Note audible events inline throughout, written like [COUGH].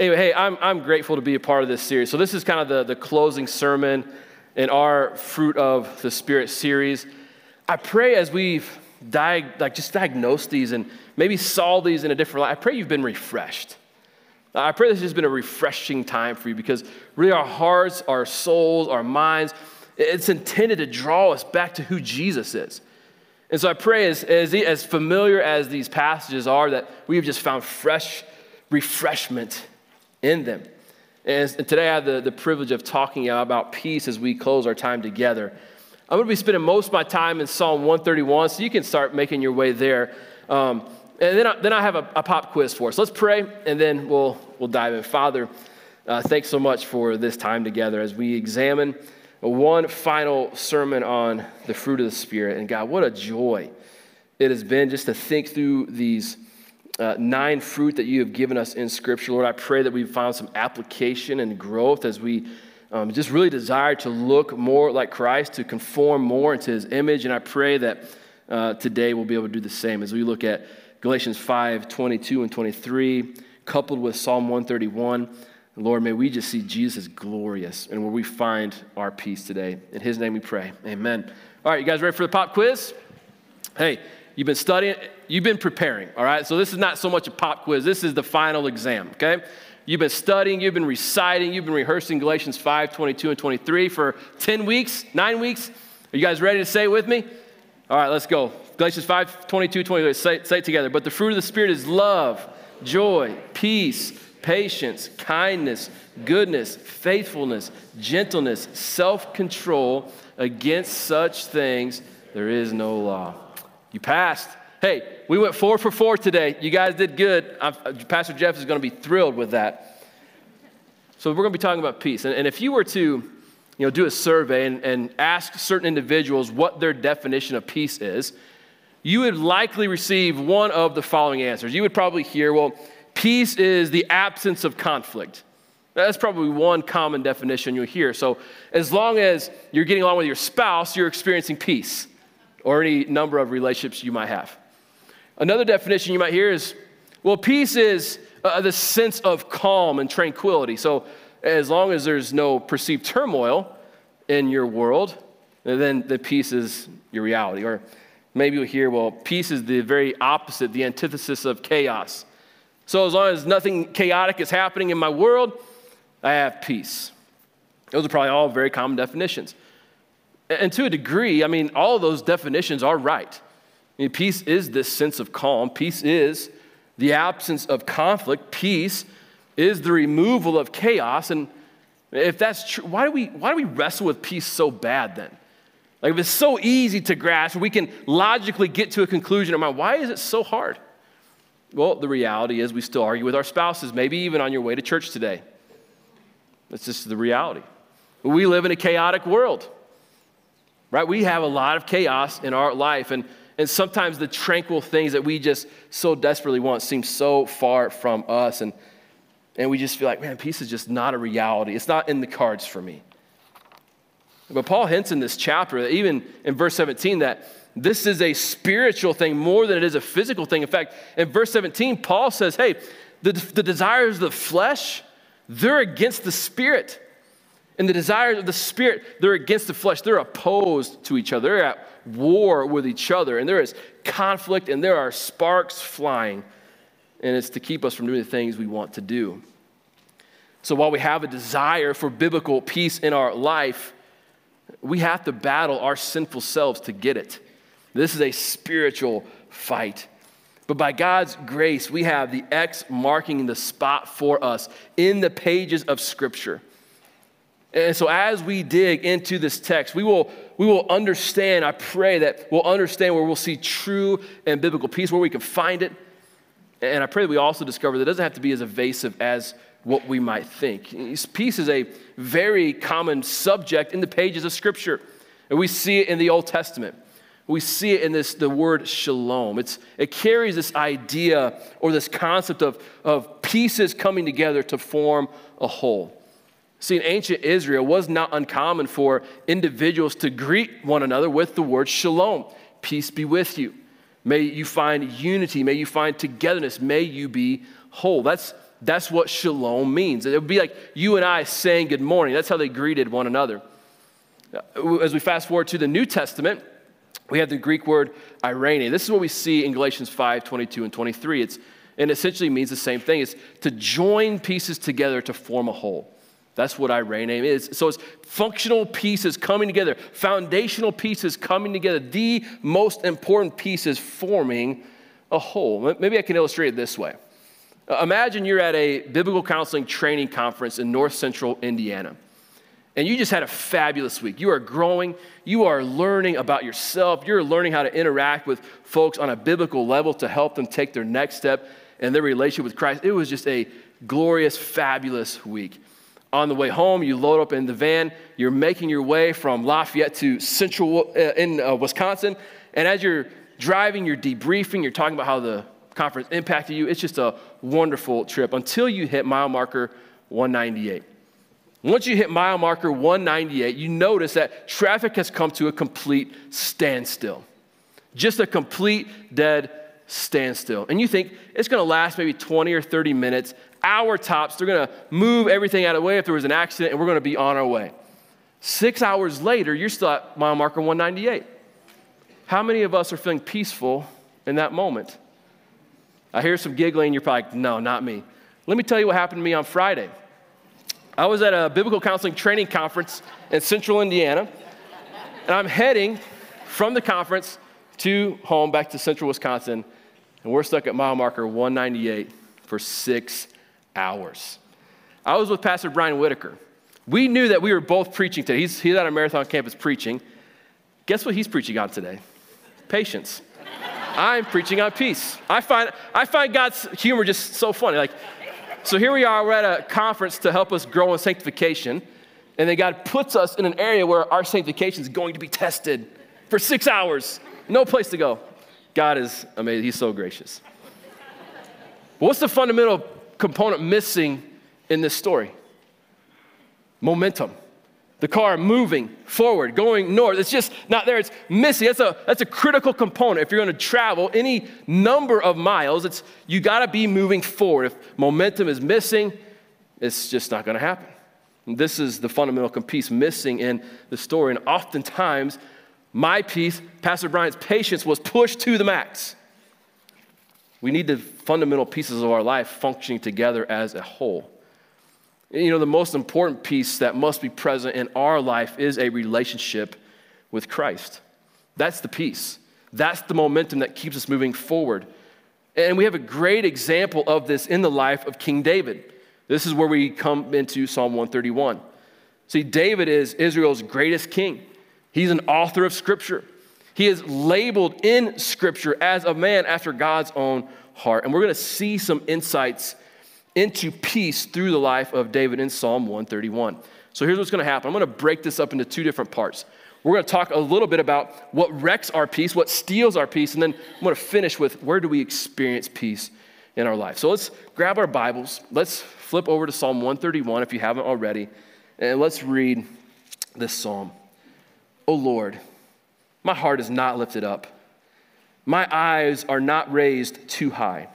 Anyway, hey, I'm, I'm grateful to be a part of this series. So, this is kind of the, the closing sermon in our Fruit of the Spirit series. I pray as we've diag- like just diagnosed these and maybe saw these in a different light, I pray you've been refreshed. I pray this has been a refreshing time for you because really our hearts, our souls, our minds, it's intended to draw us back to who Jesus is. And so I pray as, as, as familiar as these passages are that we have just found fresh refreshment in them. And, today I have the, the privilege of talking about peace as we close our time together. I'm going to be spending most of my time in Psalm 131, so you can start making your way there. Um, and then I, then I have a, a, pop quiz for us. Let's pray, and then we'll, we'll dive in. Father, uh, thanks so much for this time together as we examine one final sermon on the fruit of the Spirit. And God, what a joy it has been just to think through these uh, nine fruit that you have given us in Scripture. Lord, I pray that we've found some application and growth as we um, just really desire to look more like Christ, to conform more into his image. And I pray that uh, today we'll be able to do the same as we look at Galatians 5 22 and 23, coupled with Psalm 131. Lord, may we just see Jesus glorious and where we find our peace today. In his name we pray. Amen. All right, you guys ready for the pop quiz? Hey, You've been studying, you've been preparing, all right? So this is not so much a pop quiz, this is the final exam, okay? You've been studying, you've been reciting, you've been rehearsing Galatians 5, 22, and 23 for 10 weeks, nine weeks. Are you guys ready to say it with me? All right, let's go. Galatians 5, 22, 23. Say, say it together. But the fruit of the Spirit is love, joy, peace, patience, kindness, goodness, faithfulness, gentleness, self control. Against such things there is no law. You passed. Hey, we went four for four today. You guys did good. I'm, uh, Pastor Jeff is going to be thrilled with that. So we're going to be talking about peace. And, and if you were to you know, do a survey and, and ask certain individuals what their definition of peace is, you would likely receive one of the following answers. You would probably hear, well, peace is the absence of conflict. That's probably one common definition you'll hear. So, as long as you're getting along with your spouse, you're experiencing peace or any number of relationships you might have. Another definition you might hear is well, peace is uh, the sense of calm and tranquility. So, as long as there's no perceived turmoil in your world, then the peace is your reality. Or maybe you'll hear, well, peace is the very opposite, the antithesis of chaos. So, as long as nothing chaotic is happening in my world, I have peace. Those are probably all very common definitions. And to a degree, I mean, all those definitions are right. I mean, peace is this sense of calm, peace is the absence of conflict, peace is the removal of chaos. And if that's true, why do we, why do we wrestle with peace so bad then? Like, if it's so easy to grasp, we can logically get to a conclusion in mind, why is it so hard? Well, the reality is we still argue with our spouses, maybe even on your way to church today. That's just the reality. We live in a chaotic world right? We have a lot of chaos in our life, and, and sometimes the tranquil things that we just so desperately want seem so far from us, and, and we just feel like, man, peace is just not a reality. It's not in the cards for me. But Paul hints in this chapter, even in verse 17, that this is a spiritual thing more than it is a physical thing. In fact, in verse 17, Paul says, hey, the, the desires of the flesh, they're against the spirit and the desires of the spirit, they're against the flesh. They're opposed to each other. They're at war with each other. And there is conflict and there are sparks flying. And it's to keep us from doing the things we want to do. So while we have a desire for biblical peace in our life, we have to battle our sinful selves to get it. This is a spiritual fight. But by God's grace, we have the X marking the spot for us in the pages of Scripture. And so, as we dig into this text, we will, we will understand, I pray that we'll understand where we'll see true and biblical peace, where we can find it. And I pray that we also discover that it doesn't have to be as evasive as what we might think. Peace is a very common subject in the pages of Scripture. And we see it in the Old Testament. We see it in this, the word shalom. It's, it carries this idea or this concept of, of pieces coming together to form a whole. See, in ancient Israel, was not uncommon for individuals to greet one another with the word shalom peace be with you. May you find unity. May you find togetherness. May you be whole. That's That's what shalom means. It would be like you and I saying good morning. That's how they greeted one another. Uh, as we fast forward to the New Testament, we have the Greek word eirene. This is what we see in Galatians 5 22 and 23. It's, and essentially means the same thing it's to join pieces together to form a whole. That's what eirene is. So it's functional pieces coming together, foundational pieces coming together, the most important pieces forming a whole. Maybe I can illustrate it this way. Uh, imagine you're at a biblical counseling training conference in north central Indiana and you just had a fabulous week. You are growing, you are learning about yourself, you're learning how to interact with folks on a biblical level to help them take their next step in their relationship with Christ. It was just a glorious, fabulous week. On the way home, you load up in the van, you're making your way from Lafayette to central uh, in uh, Wisconsin, and as you're driving, you're debriefing, you're talking about how the conference impacted you. It's just a wonderful trip until you hit mile marker 198. Once you hit mile marker 198, you notice that traffic has come to a complete standstill. Just a complete dead standstill. And you think it's going to last maybe 20 or 30 minutes, hour tops. They're going to move everything out of the way if there was an accident, and we're going to be on our way. Six hours later, you're still at mile marker 198. How many of us are feeling peaceful in that moment? I hear some giggling, you're probably like, no, not me. Let me tell you what happened to me on Friday. I was at a biblical counseling training conference in central Indiana, and I'm heading from the conference to home back to central Wisconsin, and we're stuck at mile marker 198 for six hours. I was with Pastor Brian Whitaker. We knew that we were both preaching today. He's, he's at our marathon campus preaching. Guess what he's preaching on today? Patience. I'm preaching on peace. I find, I find God's humor just so funny. Like, so here we are, we're at a conference to help us grow in sanctification. And then God puts us in an area where our sanctification is going to be tested for six hours. No place to go. God is amazing. He's so gracious. But what's the fundamental component missing in this story? Momentum the car moving forward, going north. It's just not there. It's missing. That's a, that's a critical component. If you're going to travel any number of miles, it's, you got to be moving forward. If momentum is missing, it's just not going to happen. And this is the fundamental piece missing in the story. And oftentimes, my peace, Pastor Brian's patience, was pushed to the max. We need the fundamental pieces of our life functioning together as a whole. You know, the most important piece that must be present in our life is a relationship with Christ. That's the piece. That's the momentum that keeps us moving forward. And we have a great example of this in the life of King David. This is where we come into Psalm 131. See, David is Israel's greatest king. He's an author of Scripture. He is labeled in Scripture as a man after God's own heart. And we're going to see some insights into peace through the life of David in Psalm 131. So here's what's going to happen I'm going to break this up into two different parts. We're going to talk a little bit about what wrecks our peace, what steals our peace, and then I'm going to finish with where do we experience peace in our life. So let's grab our Bibles. Let's flip over to Psalm 131 if you haven't already, and let's read this psalm. O Lord, my heart is not lifted up, my eyes are not raised too high.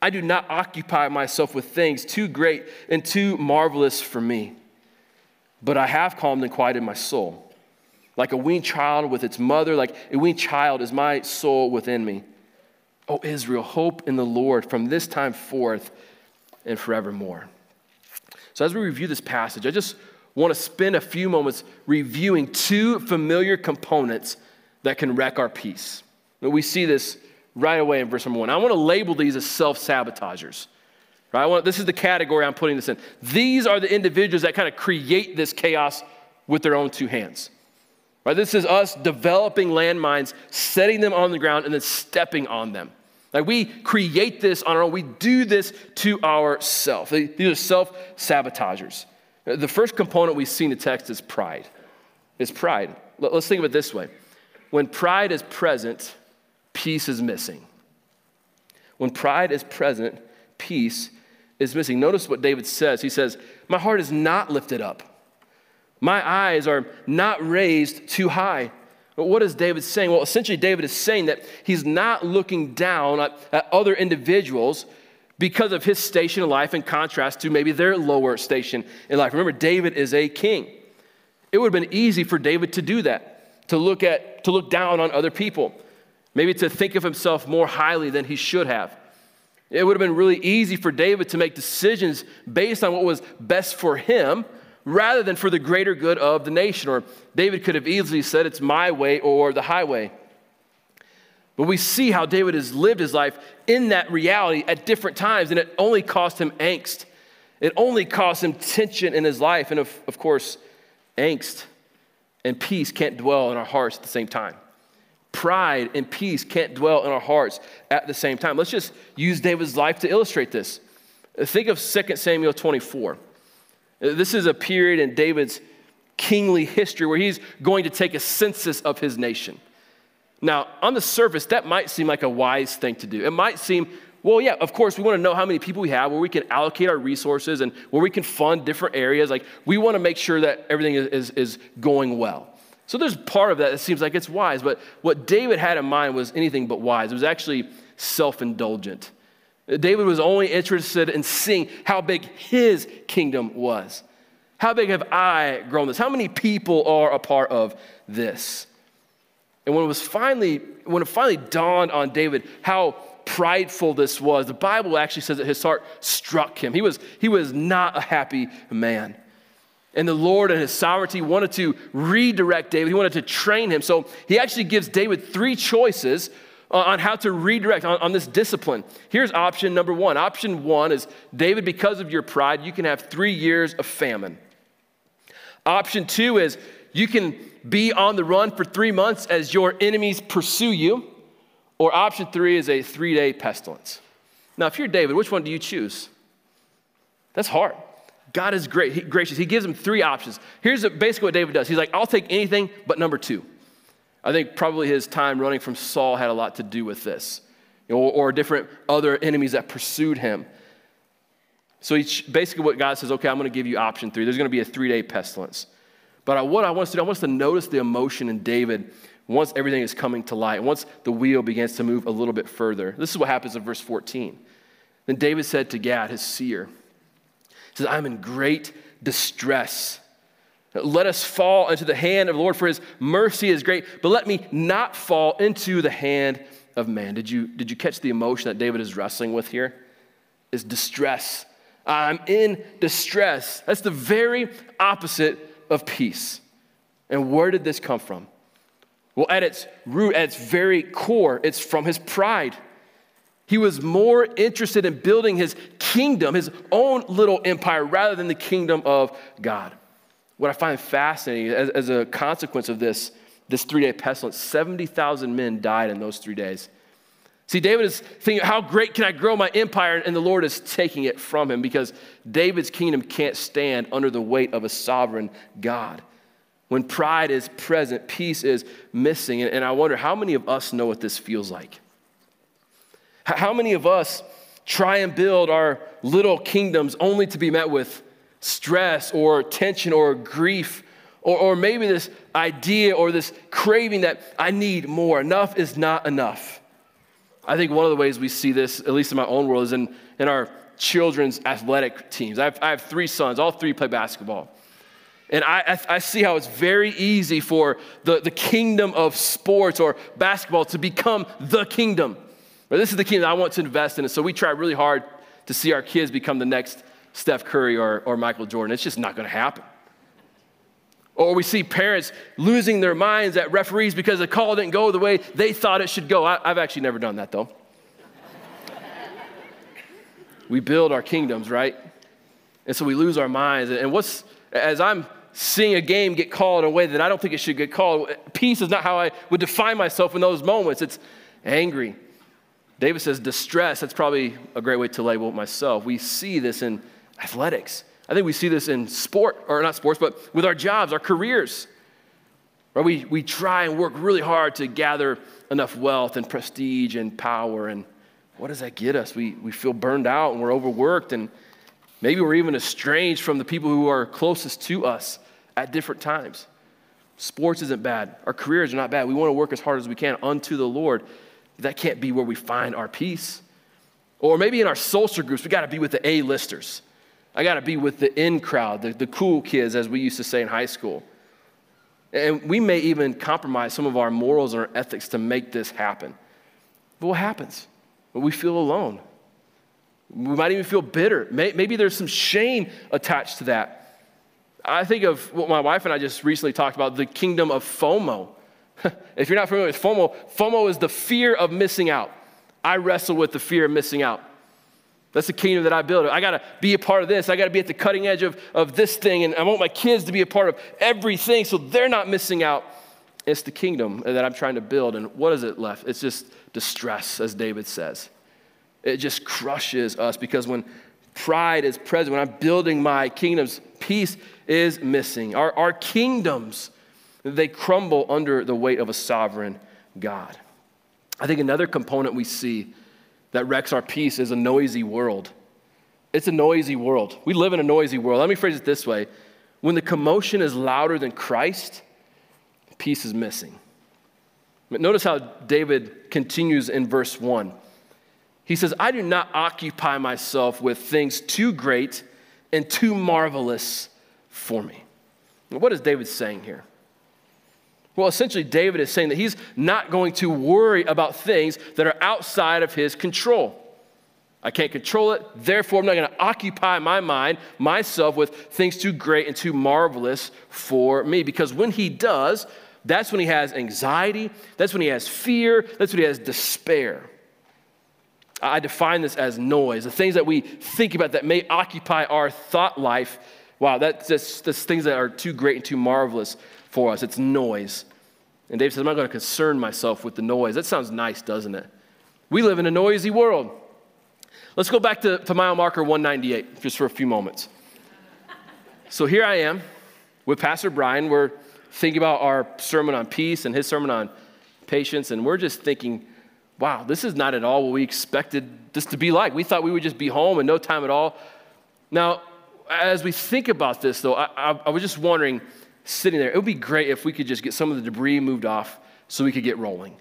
I do not occupy myself with things too great and too marvelous for me, but I have calmed and quieted my soul. Like a weaned child with its mother, like a weaned child is my soul within me. O Israel, hope in the Lord from this time forth and forevermore. So, as we review this passage, I just want to spend a few moments reviewing two familiar components that can wreck our peace. We see this right away in verse number one. I want to label these as self sabotagers. Right? Want, this is the category I'm putting this in. These are the individuals that kind of create this chaos with their own two hands. Right? This is us developing landmines, setting them on the ground, and then stepping on them. Like we create this on our own. We do this to ourselves. These are self sabotagers. The first component we see in the text is pride. Is pride. Let's think of it this way. When pride is present, peace is missing. When pride is present, peace is missing. Notice what David says. He says, My heart is not lifted up, my eyes are not raised too high. But what is David saying? Well, essentially, David is saying that he's not looking down at, at other individuals because of his station in life in contrast to maybe their lower station in life. Remember, David is a king. It would have been easy for David to do that, to look at, to look down on other people, maybe to think of himself more highly than he should have. It would have been really easy for David to make decisions based on what was best for him rather than for the greater good of the nation. Or David could have easily said, It's my way or the highway. But we see how David has lived his life in that reality at different times, and it only cost him angst. It only cost him tension in his life. And of, of course, angst and peace can't dwell in our hearts at the same time. Pride and peace can't dwell in our hearts at the same time. Let's just use David's life to illustrate this. Think of 2 Samuel 24. This is a period in David's kingly history where he's going to take a census of his nation. Now, on the surface, that might seem like a wise thing to do. It might seem, well, yeah, of course, we want to know how many people we have, where we can allocate our resources, and where we can fund different areas. Like, we want to make sure that everything is, is, is going well. So there's part of that that seems like it's wise, but what David had in mind was anything but wise. It was actually self indulgent. David was only interested in seeing how big his kingdom was. How big have I grown this? How many people are a part of this? And when it was finally, when it finally dawned on David how prideful this was, the Bible actually says that his heart struck him. He was, he was not a happy man. And the Lord and his sovereignty wanted to redirect David. He wanted to train him. So he actually gives David three choices uh, on how to redirect on, on, this discipline. Here's option number one. Option one is David, because of your pride, you can have three years of famine. Option two is you can be on the run for three months as your enemies pursue you. Or option three is a three day pestilence. Now, if you're David, which one do you choose? That's hard. God is great, he, gracious. He gives him three options. Here's basically what David does. He's like, I'll take anything but number two. I think probably his time running from Saul had a lot to do with this, or, or different other enemies that pursued him. So he, basically, what God says, okay, I'm going to give you option three. There's going to be a three day pestilence. But what I want us to do, I want us to notice the emotion in David once everything is coming to light, once the wheel begins to move a little bit further. This is what happens in verse 14. Then David said to Gad, his seer, He says, I'm in great distress. Let us fall into the hand of the Lord, for his mercy is great, but let me not fall into the hand of man. Did you, did you catch the emotion that David is wrestling with here? Is distress. I'm in distress. That's the very opposite of peace. And where did this come from? Well, at its root, at its very core, it's from his pride. He was more interested in building his kingdom, his own little empire, rather than the kingdom of God. What I find fascinating as, as a consequence of this, this three day pestilence, 70,000 men died in those three days. See, David is thinking, how great can I grow my empire? And the Lord is taking it from him because David's kingdom can't stand under the weight of a sovereign God. When pride is present, peace is missing. And I wonder how many of us know what this feels like? How many of us try and build our little kingdoms only to be met with stress or tension or grief? Or, or maybe this idea or this craving that I need more. Enough is not enough. I think one of the ways we see this, at least in my own world, is in, in our children's athletic teams. I have, I have three sons, all three play basketball. And I, I, see how it's very easy for the, the kingdom of sports or basketball to become the kingdom. This is the kingdom I want to invest in. And so we try really hard to see our kids become the next Steph Curry or, or Michael Jordan. It's just not going to happen. Or we see parents losing their minds at referees because the call didn't go the way they thought it should go. I, have actually never done that though. we build our kingdoms, right? And so we lose our minds. And what's, as I'm seeing a game get called in a way that I don't think it should get called, peace is not how I would define myself in those moments. It's angry. David says distress. That's probably a great way to label myself. We see this in athletics. I think we see this in sport, or not sports, but with our jobs, our careers. Right? We, we try and work really hard to gather enough wealth and prestige and power. And what does that get us? We, we feel burned out and we're overworked, and maybe we're even estranged from the people who are closest to us at different times. Sports isn't bad. Our careers are not bad. We want to work as hard as we can unto the Lord. That can't be where we find our peace. Or maybe in our social groups, we got to be with the A-listers. I got to be with the in crowd, the, the cool kids, as we used to say in high school. And we may even compromise some of our morals and our ethics to make this happen. But what happens? We feel alone. We might even feel bitter. Maybe there's some shame attached to that. I think of what my wife and I just recently talked about the kingdom of FOMO. [LAUGHS] if you're not familiar with FOMO, FOMO is the fear of missing out. I wrestle with the fear of missing out. That's the kingdom that I build. I got to be a part of this. I got to be at the cutting edge of, of this thing. And I want my kids to be a part of everything so they're not missing out. It's the kingdom that I'm trying to build. And what is it left? It's just distress, as David says. It just crushes us because when pride is present, when I'm building my kingdoms, peace is missing. Our, our kingdoms, they crumble under the weight of a sovereign God. I think another component we see that wrecks our peace is a noisy world. It's a noisy world. We live in a noisy world. Let me phrase it this way when the commotion is louder than Christ, peace is missing. Notice how David continues in verse 1. He says, I do not occupy myself with things too great and too marvelous for me. What is David saying here? Well, essentially, David is saying that he's not going to worry about things that are outside of his control. I can't control it, therefore, I'm not going to occupy my mind, myself, with things too great and too marvelous for me. Because when he does, that's when he has anxiety, that's when he has fear, that's when he has despair. I define this as noise, the things that we think about that may occupy our thought life. Wow, that's just that's things that are too great and too marvelous for us. It's noise. And David says, I'm not going to concern myself with the noise. That sounds nice, doesn't it? We live in a noisy world. Let's go back to, to mile marker 198 just for a few moments. So here I am with Pastor Brian. We're thinking about our sermon on peace and his sermon on patience, and we're just thinking, wow, this is not at all what we expected this to be like. We thought we would just be home and no time at all. Now, as we think about this, though, I, I, I was just wondering, sitting there, it would be great if we could just get some of the debris moved off so we could get rolling.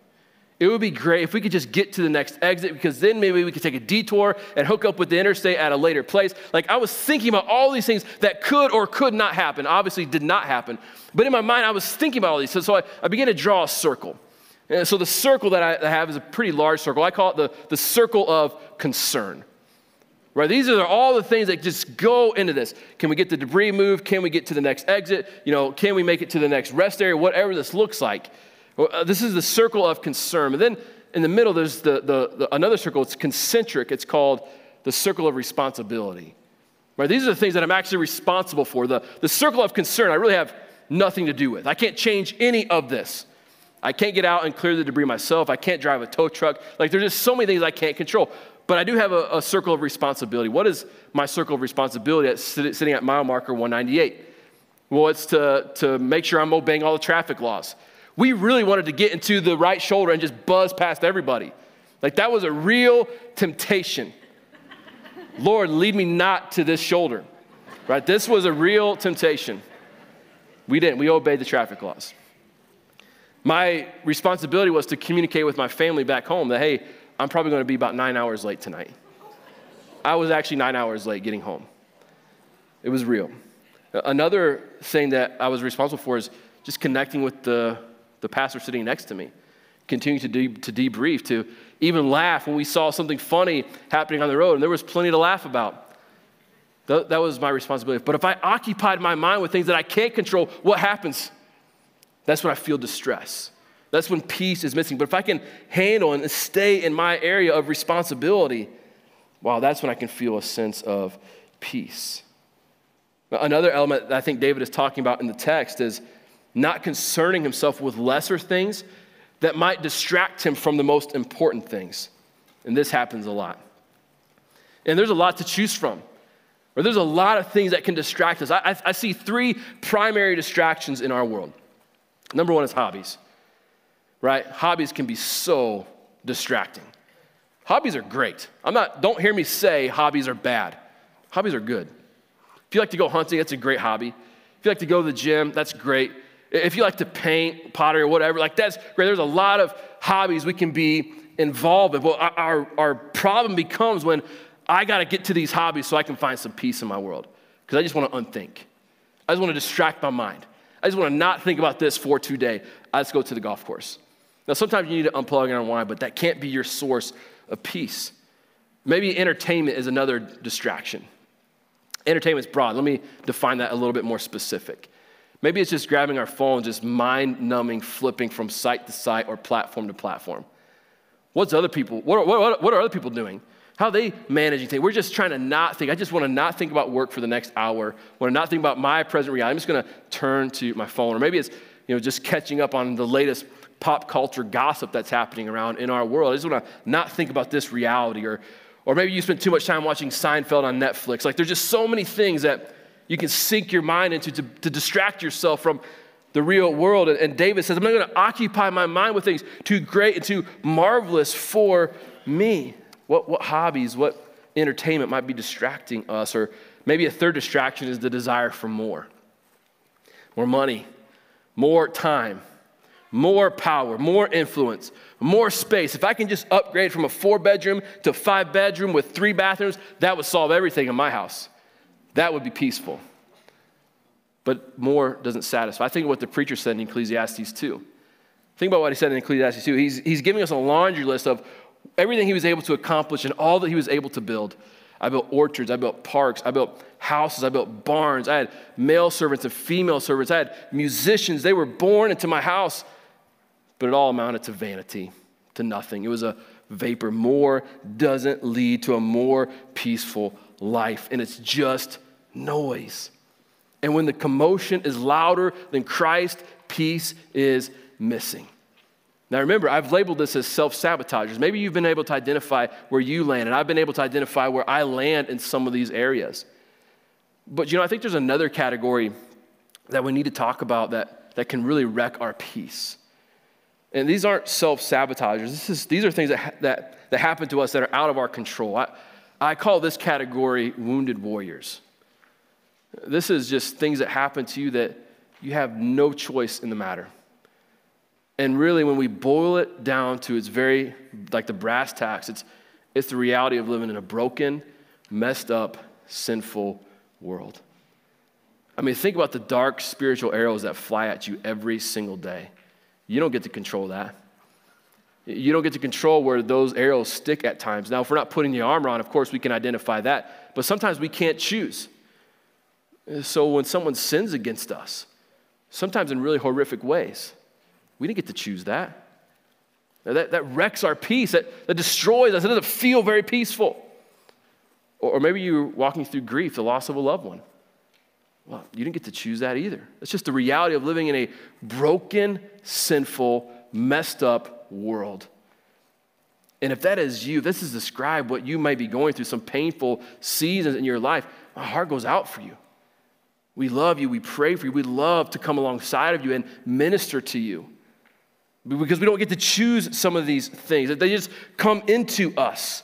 It would be great if we could just get to the next exit because then maybe we could take a detour and hook up with the interstate at a later place. Like I was thinking about all these things that could or could not happen. Obviously, did not happen. But in my mind, I was thinking about all these. So, so I, I began to draw a circle. And so the circle that I have is a pretty large circle. I call it the, the circle of concern. Right? These are all the things that just go into this. Can we get the debris moved? Can we get to the next exit? You know, can we make it to the next rest area? Whatever this looks like. Uh, this is the circle of concern. And then in the middle, there's the, the, the, another circle. It's concentric. It's called the circle of responsibility. Right? These are the things that I'm actually responsible for. The, the circle of concern, I really have nothing to do with. I can't change any of this. I can't get out and clear the debris myself. I can't drive a tow truck. Like, there's just so many things I can't control. But I do have a, a circle of responsibility. What is my circle of responsibility at, sitting at mile marker 198? Well, it's to, to make sure I'm obeying all the traffic laws. We really wanted to get into the right shoulder and just buzz past everybody. Like, that was a real temptation. Lord, lead me not to this shoulder. Right? This was a real temptation. We didn't. We obeyed the traffic laws. My responsibility was to communicate with my family back home that, hey, I'm probably going to be about nine hours late tonight. I was actually nine hours late getting home. It was real. Another thing that I was responsible for is just connecting with the, the pastor sitting next to me, continue to, de- to debrief, to even laugh when we saw something funny happening on the road, and there was plenty to laugh about. Th- that was my responsibility. But if I occupied my mind with things that I can't control, what happens? That's when I feel distress. That's when peace is missing. But if I can handle and stay in my area of responsibility, wow, that's when I can feel a sense of peace. Another element that I think David is talking about in the text is not concerning himself with lesser things that might distract him from the most important things. And this happens a lot. And there's a lot to choose from. Or there's a lot of things that can distract us. I, I, I see three primary distractions in our world. Number one is hobbies, right? Hobbies can be so distracting. Hobbies are great. I'm not, don't hear me say hobbies are bad. Hobbies are good. If you like to go hunting, that's a great hobby. If you like to go to the gym, that's great. If you like to paint, pottery, or whatever, like that's great. There's a lot of hobbies we can be involved in. Well, our, our problem becomes when I got to get to these hobbies so I can find some peace in my world because I just want to unthink. I just want to distract my mind. I just want to not think about this for today. I just go to the golf course. Now, sometimes you need to unplug and unwind, but that can't be your source of peace. Maybe entertainment is another distraction. Entertainment's broad. Let me define that a little bit more specific. Maybe it's just grabbing our phone, just mind numbing, flipping from site to site or platform to platform. What's other people, what, what, what are other people doing? How are they managing things? We're just trying to not think. I just want to not think about work for the next hour. I want to not think about my present reality. I'm just going to turn to my phone. Or maybe it's you know, just catching up on the latest pop culture gossip that's happening around in our world. I just want to not think about this reality. Or, or maybe you spend too much time watching Seinfeld on Netflix. Like there's just so many things that you can sink your mind into to, to distract yourself from the real world. And, and David says, I'm not going to occupy my mind with things too great and too marvelous for me. What, what hobbies, what entertainment might be distracting us? Or maybe a third distraction is the desire for more more money, more time, more power, more influence, more space. If I can just upgrade from a four bedroom to five bedroom with three bathrooms, that would solve everything in my house. That would be peaceful. But more doesn't satisfy. I think of what the preacher said in Ecclesiastes 2. Think about what he said in Ecclesiastes 2. He's, he's giving us a laundry list of everything he was able to accomplish and all that he was able to build. I built orchards, I built parks, I built houses, I built barns, I had male servants and female servants, I had musicians. They were born into my house, but it all amounted to vanity, to nothing. It was a vapor. More doesn't lead to a more peaceful life, and it's just noise. And when the commotion is louder than Christ, peace is missing. Now, remember, I've labeled this as self sabotagers. Maybe you've been able to identify where you land, and I've been able to identify where I land in some of these areas. But, you know, I think there's another category that we need to talk about that, that can really wreck our peace. And these aren't self sabotagers. these are things that, that, that happen to us that are out of our control. I, I call this category wounded warriors. This is just things that happen to you that you have no choice in the matter. And really, when we boil it down to its very, like the brass tacks, it's, it's the reality of living in a broken, messed up, sinful world. I mean, think about the dark spiritual arrows that fly at you every single day. You don't get to control that. You don't get to control where those arrows stick at times. Now, if we're not putting the armor on, of course, we can identify that. But sometimes we can't choose. So when someone sins against us, sometimes in really horrific ways, we didn't get to choose that. That, that wrecks our peace, that, that destroys us. It doesn't feel very peaceful. Or, or maybe you're walking through grief, the loss of a loved one. Well, you didn't get to choose that either. It's just the reality of living in a broken, sinful, messed up world. And if that is you, this is describe what you might be going through, some painful seasons in your life, my heart goes out for you. We love you. We pray for you. We love to come alongside of you and minister to you because we don't get to choose some of these things. They just come into us.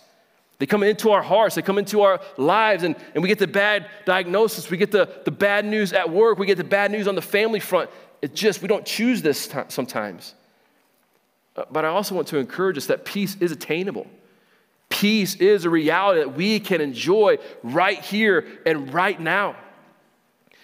They come into our hearts, they come into our lives, and, and we get the bad diagnosis. We get the, the bad news at work, we get the bad news on the family front. It just, we don't choose this t- sometimes. Uh, but I also want to encourage us that peace is attainable. Peace is a reality that we can enjoy right here and right now.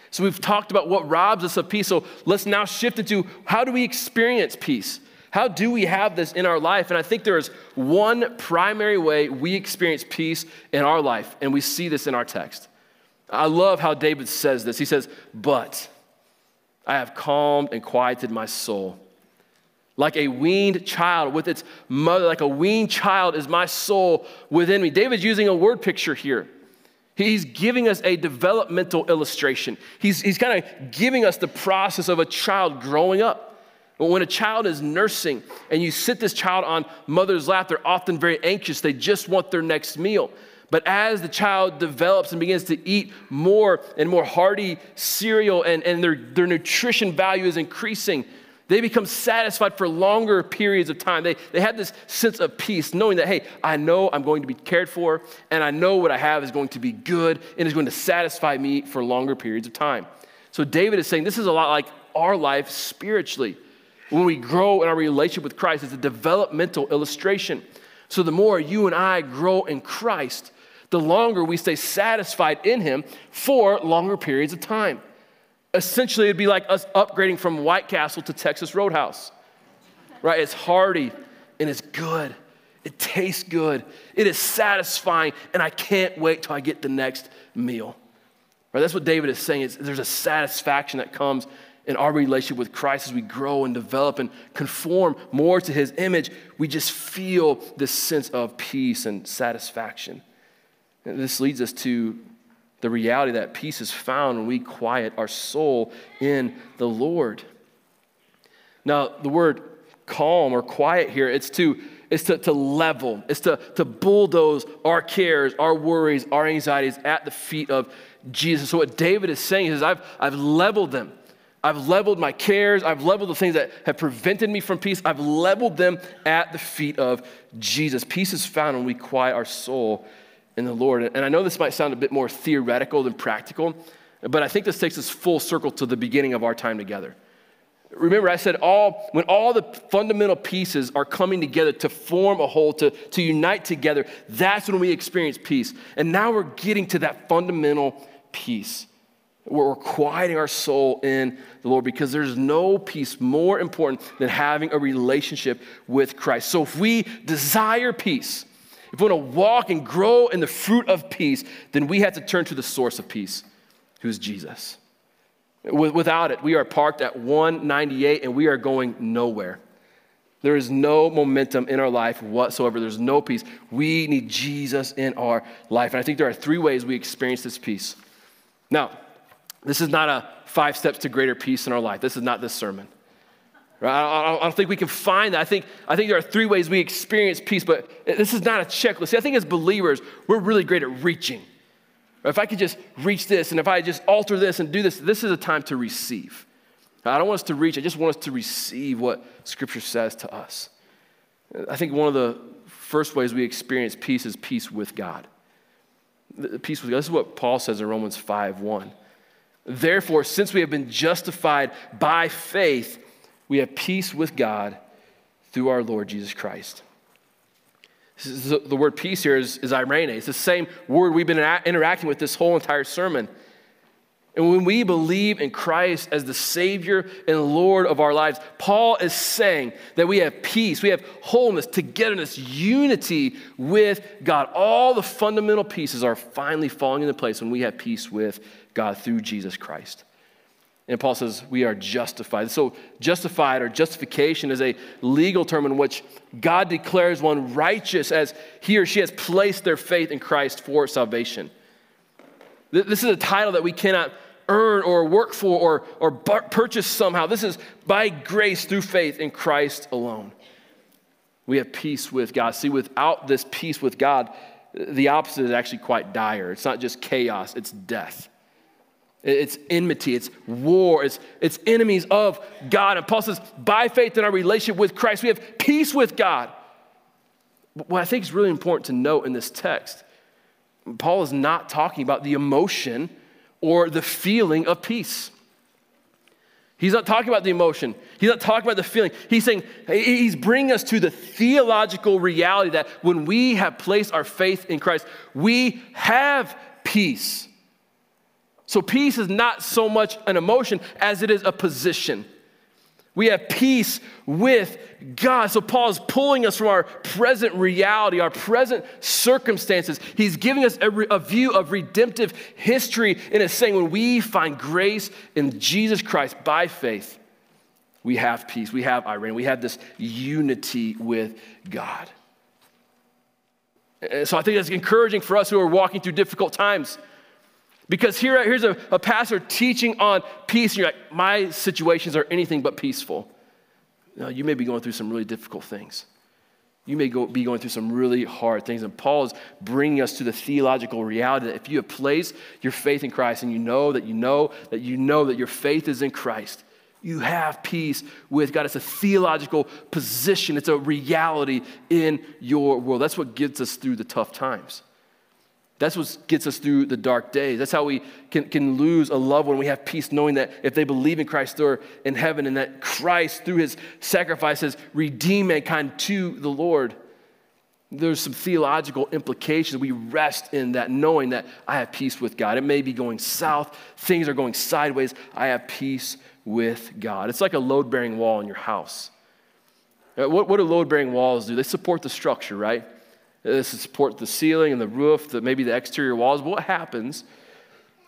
So we've talked about what robs us of peace. So let's now shift into how do we experience peace? How do we have this in our life? And I think there is one primary way we experience peace in our life, and we see this in our text. I love how David says this. He says, But I have calmed and quieted my soul. Like a weaned child with its mother, like a weaned child is my soul within me. David's using a word picture here. He's giving us a developmental illustration. He's, he's kind of giving us the process of a child growing up. When a child is nursing and you sit this child on mother's lap, they're often very anxious. They just want their next meal. But as the child develops and begins to eat more and more hearty cereal and, and their, their nutrition value is increasing, they become satisfied for longer periods of time. They, they have this sense of peace, knowing that, hey, I know I'm going to be cared for, and I know what I have is going to be good and is going to satisfy me for longer periods of time. So David is saying this is a lot like our life spiritually. When we grow in our relationship with Christ, it's a developmental illustration. So the more you and I grow in Christ, the longer we stay satisfied in Him for longer periods of time. Essentially, it'd be like us upgrading from White Castle to Texas Roadhouse, right? It's hearty and it's good. It tastes good. It is satisfying, and I can't wait till I get the next meal. Right? That's what David is saying. Is there's a satisfaction that comes in our relationship with Christ as we grow and develop and conform more to his image. We just feel this sense of peace and satisfaction. And this leads us to the reality that peace is found when we quiet our soul in the Lord. Now, the word calm or quiet here, it's to it's to, to level, it's to, to bulldoze our cares, our worries, our anxieties at the feet of Jesus. So, what David is saying is, I've, I've leveled them. I've leveled my cares. I've leveled the things that have prevented me from peace. I've leveled them at the feet of Jesus. Peace is found when we quiet our soul in the Lord. And I know this might sound a bit more theoretical than practical, but I think this takes us full circle to the beginning of our time together. Remember, I said all when all the fundamental pieces are coming together to form a whole, to, to unite together, that's when we experience peace. And now we're getting to that fundamental peace. We're quieting our soul in the Lord because there's no peace more important than having a relationship with Christ. So if we desire peace, if we want to walk and grow in the fruit of peace, then we have to turn to the source of peace, who is Jesus. Without it, we are parked at 198 and we are going nowhere. There is no momentum in our life whatsoever. There's no peace. We need Jesus in our life. And I think there are three ways we experience this peace. Now, this is not a five steps to greater peace in our life. This is not this sermon. I don't think we can find that. I think, I think there are three ways we experience peace, but this is not a checklist. See, I think as believers, we're really great at reaching. If I could just reach this, and if I just alter this and do this, this is a time to receive. I don't want us to reach, I just want us to receive what Scripture says to us. I think one of the first ways we experience peace is peace with God. Peace with God. This is what Paul says in Romans 5 1. Therefore, since we have been justified by faith, we have peace with God through our Lord Jesus Christ. The word peace here is, is eirene. It's the same word we've been interacting with this whole entire sermon. And when we believe in Christ as the Savior and Lord of our lives, Paul is saying that we have peace, we have wholeness, togetherness, unity with God. All the fundamental pieces are finally falling into place when we have peace with God through Jesus Christ. And Paul says we are justified. So, justified or justification is a legal term in which God declares one righteous as he or she has placed their faith in Christ for salvation. This is a title that we cannot earn or work for or, or purchase somehow. This is by grace through faith in Christ alone. We have peace with God. See, without this peace with God, the opposite is actually quite dire. It's not just chaos, it's death. It's enmity, it's war, it's, it's enemies of God. And Paul says, by faith in our relationship with Christ, we have peace with God. What I think is really important to note in this text, Paul is not talking about the emotion or the feeling of peace. He's not talking about the emotion. He's not talking about the feeling. He's saying, he's bringing us to the theological reality that when we have placed our faith in Christ, we have peace. So, peace is not so much an emotion as it is a position. We have peace with God. So, Paul is pulling us from our present reality, our present circumstances. He's giving us a, a view of redemptive history and is saying when we find grace in Jesus Christ by faith, we have peace, we have eirene, we have this unity with God. And so, I think that's encouraging for us who are walking through difficult times. Because here, here's a, a pastor teaching on peace, and you're like, my situations are anything but peaceful. You may be going through some really difficult things. You may go, be going through some really hard things. And Paul is bringing us to the theological reality that if you have placed your faith in Christ and you know that you know that you know that your faith is in Christ, you have peace with God. It's a theological position, it's a reality in your world. That's what gets us through the tough times. That's what gets us through the dark days. That's how we can, can lose a loved one. We have peace knowing that if they believe in Christ, they're in heaven and that Christ, through his sacrifices, redeemed mankind to the Lord. there's some theological implications. We rest in that, knowing that I have peace with God. It may be going south, things are going sideways. I have peace with God. It's like a load bearing wall in your house. Uh, what, what do load bearing walls do? They support the structure, right? They support the ceiling and the roof, the, maybe the exterior walls. But what happens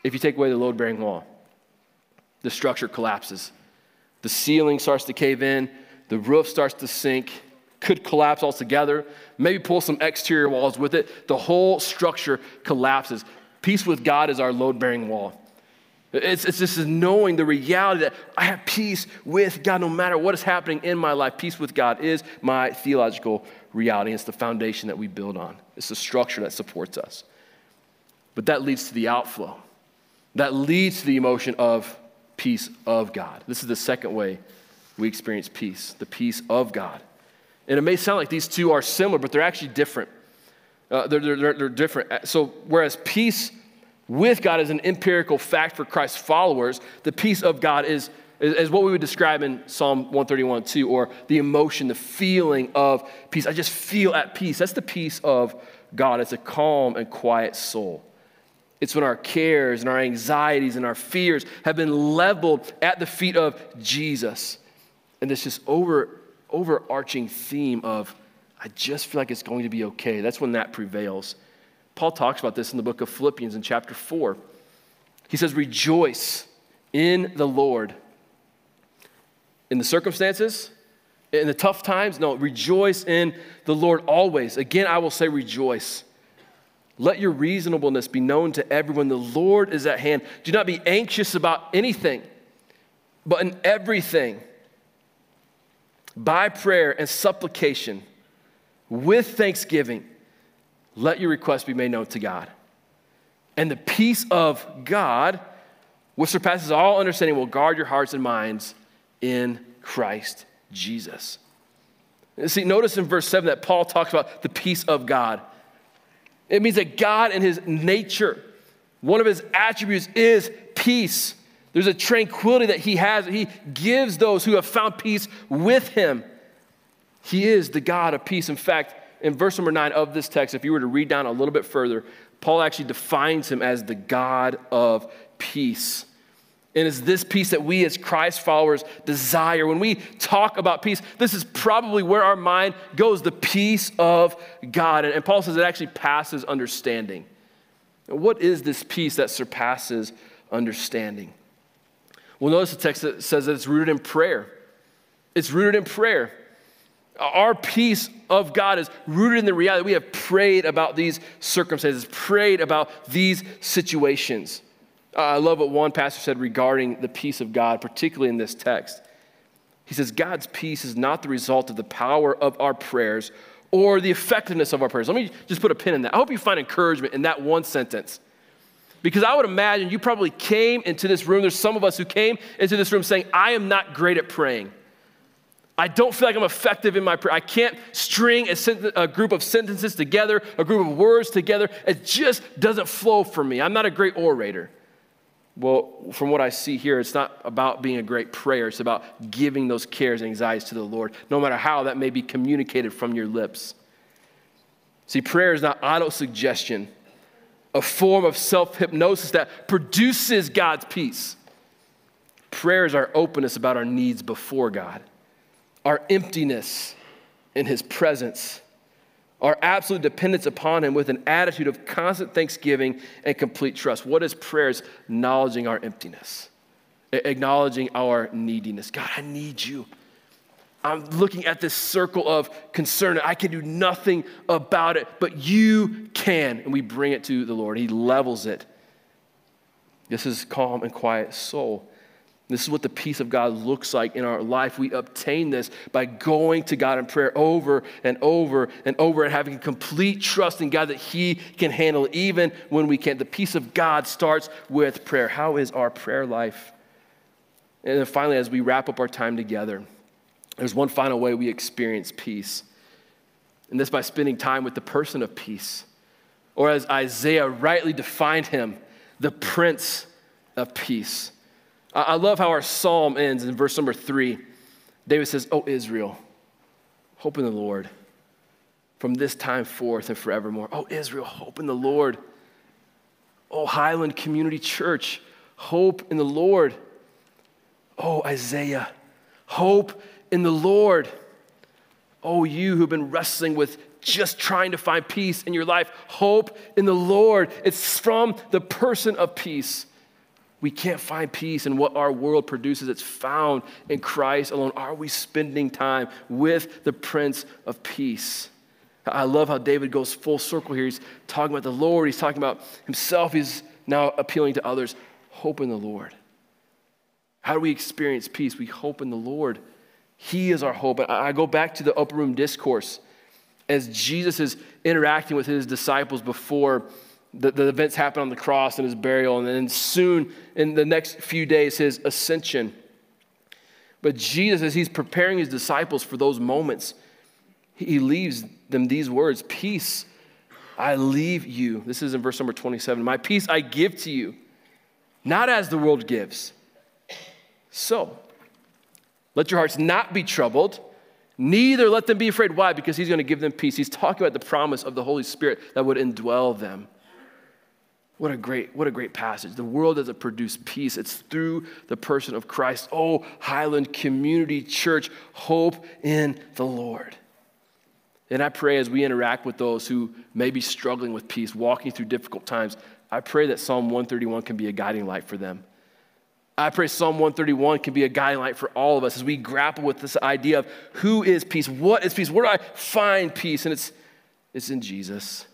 if you take away the load bearing wall? The structure collapses. The ceiling starts to cave in, the roof starts to sink, could collapse altogether, maybe pull some exterior walls with it. The whole structure collapses. Peace with God is our load bearing wall. It's, it's just knowing the reality that I have peace with God no matter what is happening in my life. Peace with God is my theological reality. It's the foundation that we build on, it's the structure that supports us. But that leads to the outflow, that leads to the emotion of peace of God. This is the second way we experience peace the peace of God. And it may sound like these two are similar, but they're actually different. Uh, they're, they're, they're different. So, whereas peace with God is an empirical fact for Christ's followers, the peace of God is, is, is what we would describe in Psalm 131 2, or the emotion, the feeling of peace. I just feel at peace. That's the peace of God. It's a calm and quiet soul. It's when our cares and our anxieties and our fears have been leveled at the feet of Jesus. And this just over overarching theme of, I just feel like it's going to be okay. That's when that prevails. Paul talks about this in the book of Philippians in chapter 4. He says, Rejoice in the Lord. In the circumstances, in the tough times, no, rejoice in the Lord always. Again, I will say rejoice. Let your reasonableness be known to everyone. The Lord is at hand. Do not be anxious about anything, but in everything by prayer and supplication with thanksgiving, let your requests be made known to God. And the peace of God, which surpasses all understanding, will guard your hearts and minds in Christ Jesus. See, notice in verse 7 that Paul talks about the peace of God. It means that God in his nature, one of his attributes is peace. There's a tranquility that he has. He gives those who have found peace with him. He is the God of peace. In fact, in verse number nine of this text, if you were to read down a little bit further, Paul actually defines him as the God of peace. And it's this peace that we as Christ followers desire. When we talk about peace, this is probably where our mind goes the peace of God. And Paul says it actually passes understanding. What is this peace that surpasses understanding? Well, notice the text that says that it's rooted in prayer. It's rooted in prayer. Our peace of God is rooted in the reality we have prayed about these circumstances, prayed about these situations. Uh, I love what one pastor said regarding the peace of God, particularly in this text. He says, God's peace is not the result of the power of our prayers or the effectiveness of our prayers. Let me just put a pin in that. I hope you find encouragement in that one sentence. Because I would imagine you probably came into this room. There's some of us who came into this room saying, I am not great at praying. I don't feel like I'm effective in my prayer. I can't string a, a, group of sentences together, a group of words together. It just doesn't flow for me. I'm not a great orator. Well, from what I see here, it's not about being a great prayer. It's about giving those cares and anxieties to the Lord, no matter how that may be communicated from your lips. See, prayer is not auto suggestion a form of self hypnosis that produces God's peace. Prayer is our openness about our needs before God, our emptiness in His presence, our absolute dependence upon Him with an attitude of constant thanksgiving and complete trust. What is prayer? Is acknowledging our emptiness, acknowledging our neediness. God, I need you. I'm looking at this circle of concern. I can do nothing about it, but you can. And we bring it to the Lord. He levels it. This is calm and quiet soul. This is what the peace of God looks like in our life. We obtain this by going to God in prayer over and over and over and having complete trust in God that He can handle even when we can't. The peace of God starts with prayer. How is our prayer life? And then finally, as we wrap up our time together, there's one final way we experience peace, and this by spending time with the person of peace, or as Isaiah rightly defined him, the Prince of Peace. I love how our psalm ends in verse number three. David says, Oh, Israel, hope in the Lord. from this time forth and forevermore. Oh, Israel, hope in the Lord. Oh, Highland Community Church, hope in the Lord. Oh, Isaiah, hope in the Lord. Oh, you who've been wrestling with just trying to find peace in your life, hope in the Lord. It's from the person of peace. We can't find peace in what our world produces. It's found in Christ alone. Are we spending time with the Prince of Peace? I love how David goes full circle here. He's talking about the Lord, he's talking about himself, he's now appealing to others. Hope in the Lord. How do we experience peace? We hope in the Lord. He is our hope. I go back to the upper room discourse as Jesus is interacting with his disciples before the, the events happen on the cross and his burial, and then soon in the next few days, his ascension. But Jesus, as he's preparing his disciples for those moments, he leaves them these words Peace I leave you. This is in verse number 27. My peace I give to you, not as the world gives. So, let your hearts not be troubled, neither let them be afraid. Why? Because he's going to give them peace. He's talking about the promise of the Holy Spirit that would indwell them. What a great, what a great passage. The world doesn't produce peace. It's through the person of Christ. Oh, Highland Community Church, hope in the Lord. And I pray as we interact with those who may be struggling with peace, walking through difficult times, I pray that Psalm 131 can be a guiding light for them. I pray Psalm 131 can be a guiding light for all of us as we grapple with this idea of who is peace? What is peace? Where do I find peace? And it's, it's in Jesus.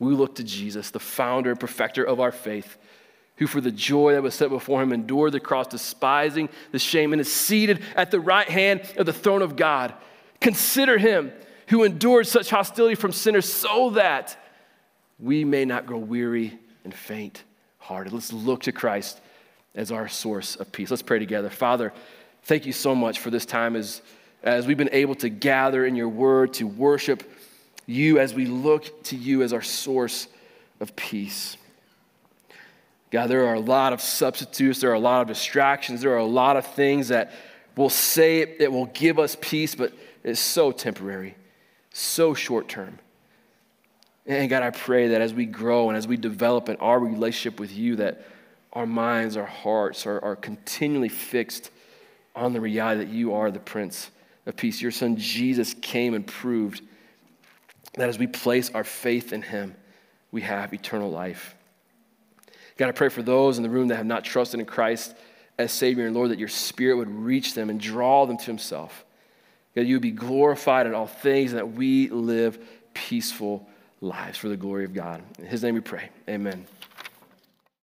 We look to Jesus, the founder and perfecter of our faith, who for the joy that was set before him endured the cross, despising the shame, and is seated at the right hand of the throne of God. Consider him who endured such hostility from sinners so that we may not grow weary and faint hearted. Let's look to Christ as our source of peace. Let's pray together. Father, thank you so much for this time as, as we've been able to gather in your word to worship you as we look to you as our source of peace. God, there are a lot of substitutes, there are a lot of distractions, there are a lot of things that will say it will give us peace, but it's so temporary, so short term. And God, I pray that as we grow and as we develop in our relationship with you, that our minds, our hearts are, are continually fixed on the reality that you are the Prince of Peace. Your Son Jesus came and proved that as we place our faith in Him, we have eternal life. God, I pray for those in the room that have not trusted in Christ as Savior and Lord, that your Spirit would reach them and draw them to Himself. God, you would be glorified in all things and that we live peaceful lives for the glory of God. In His name we pray. Amen.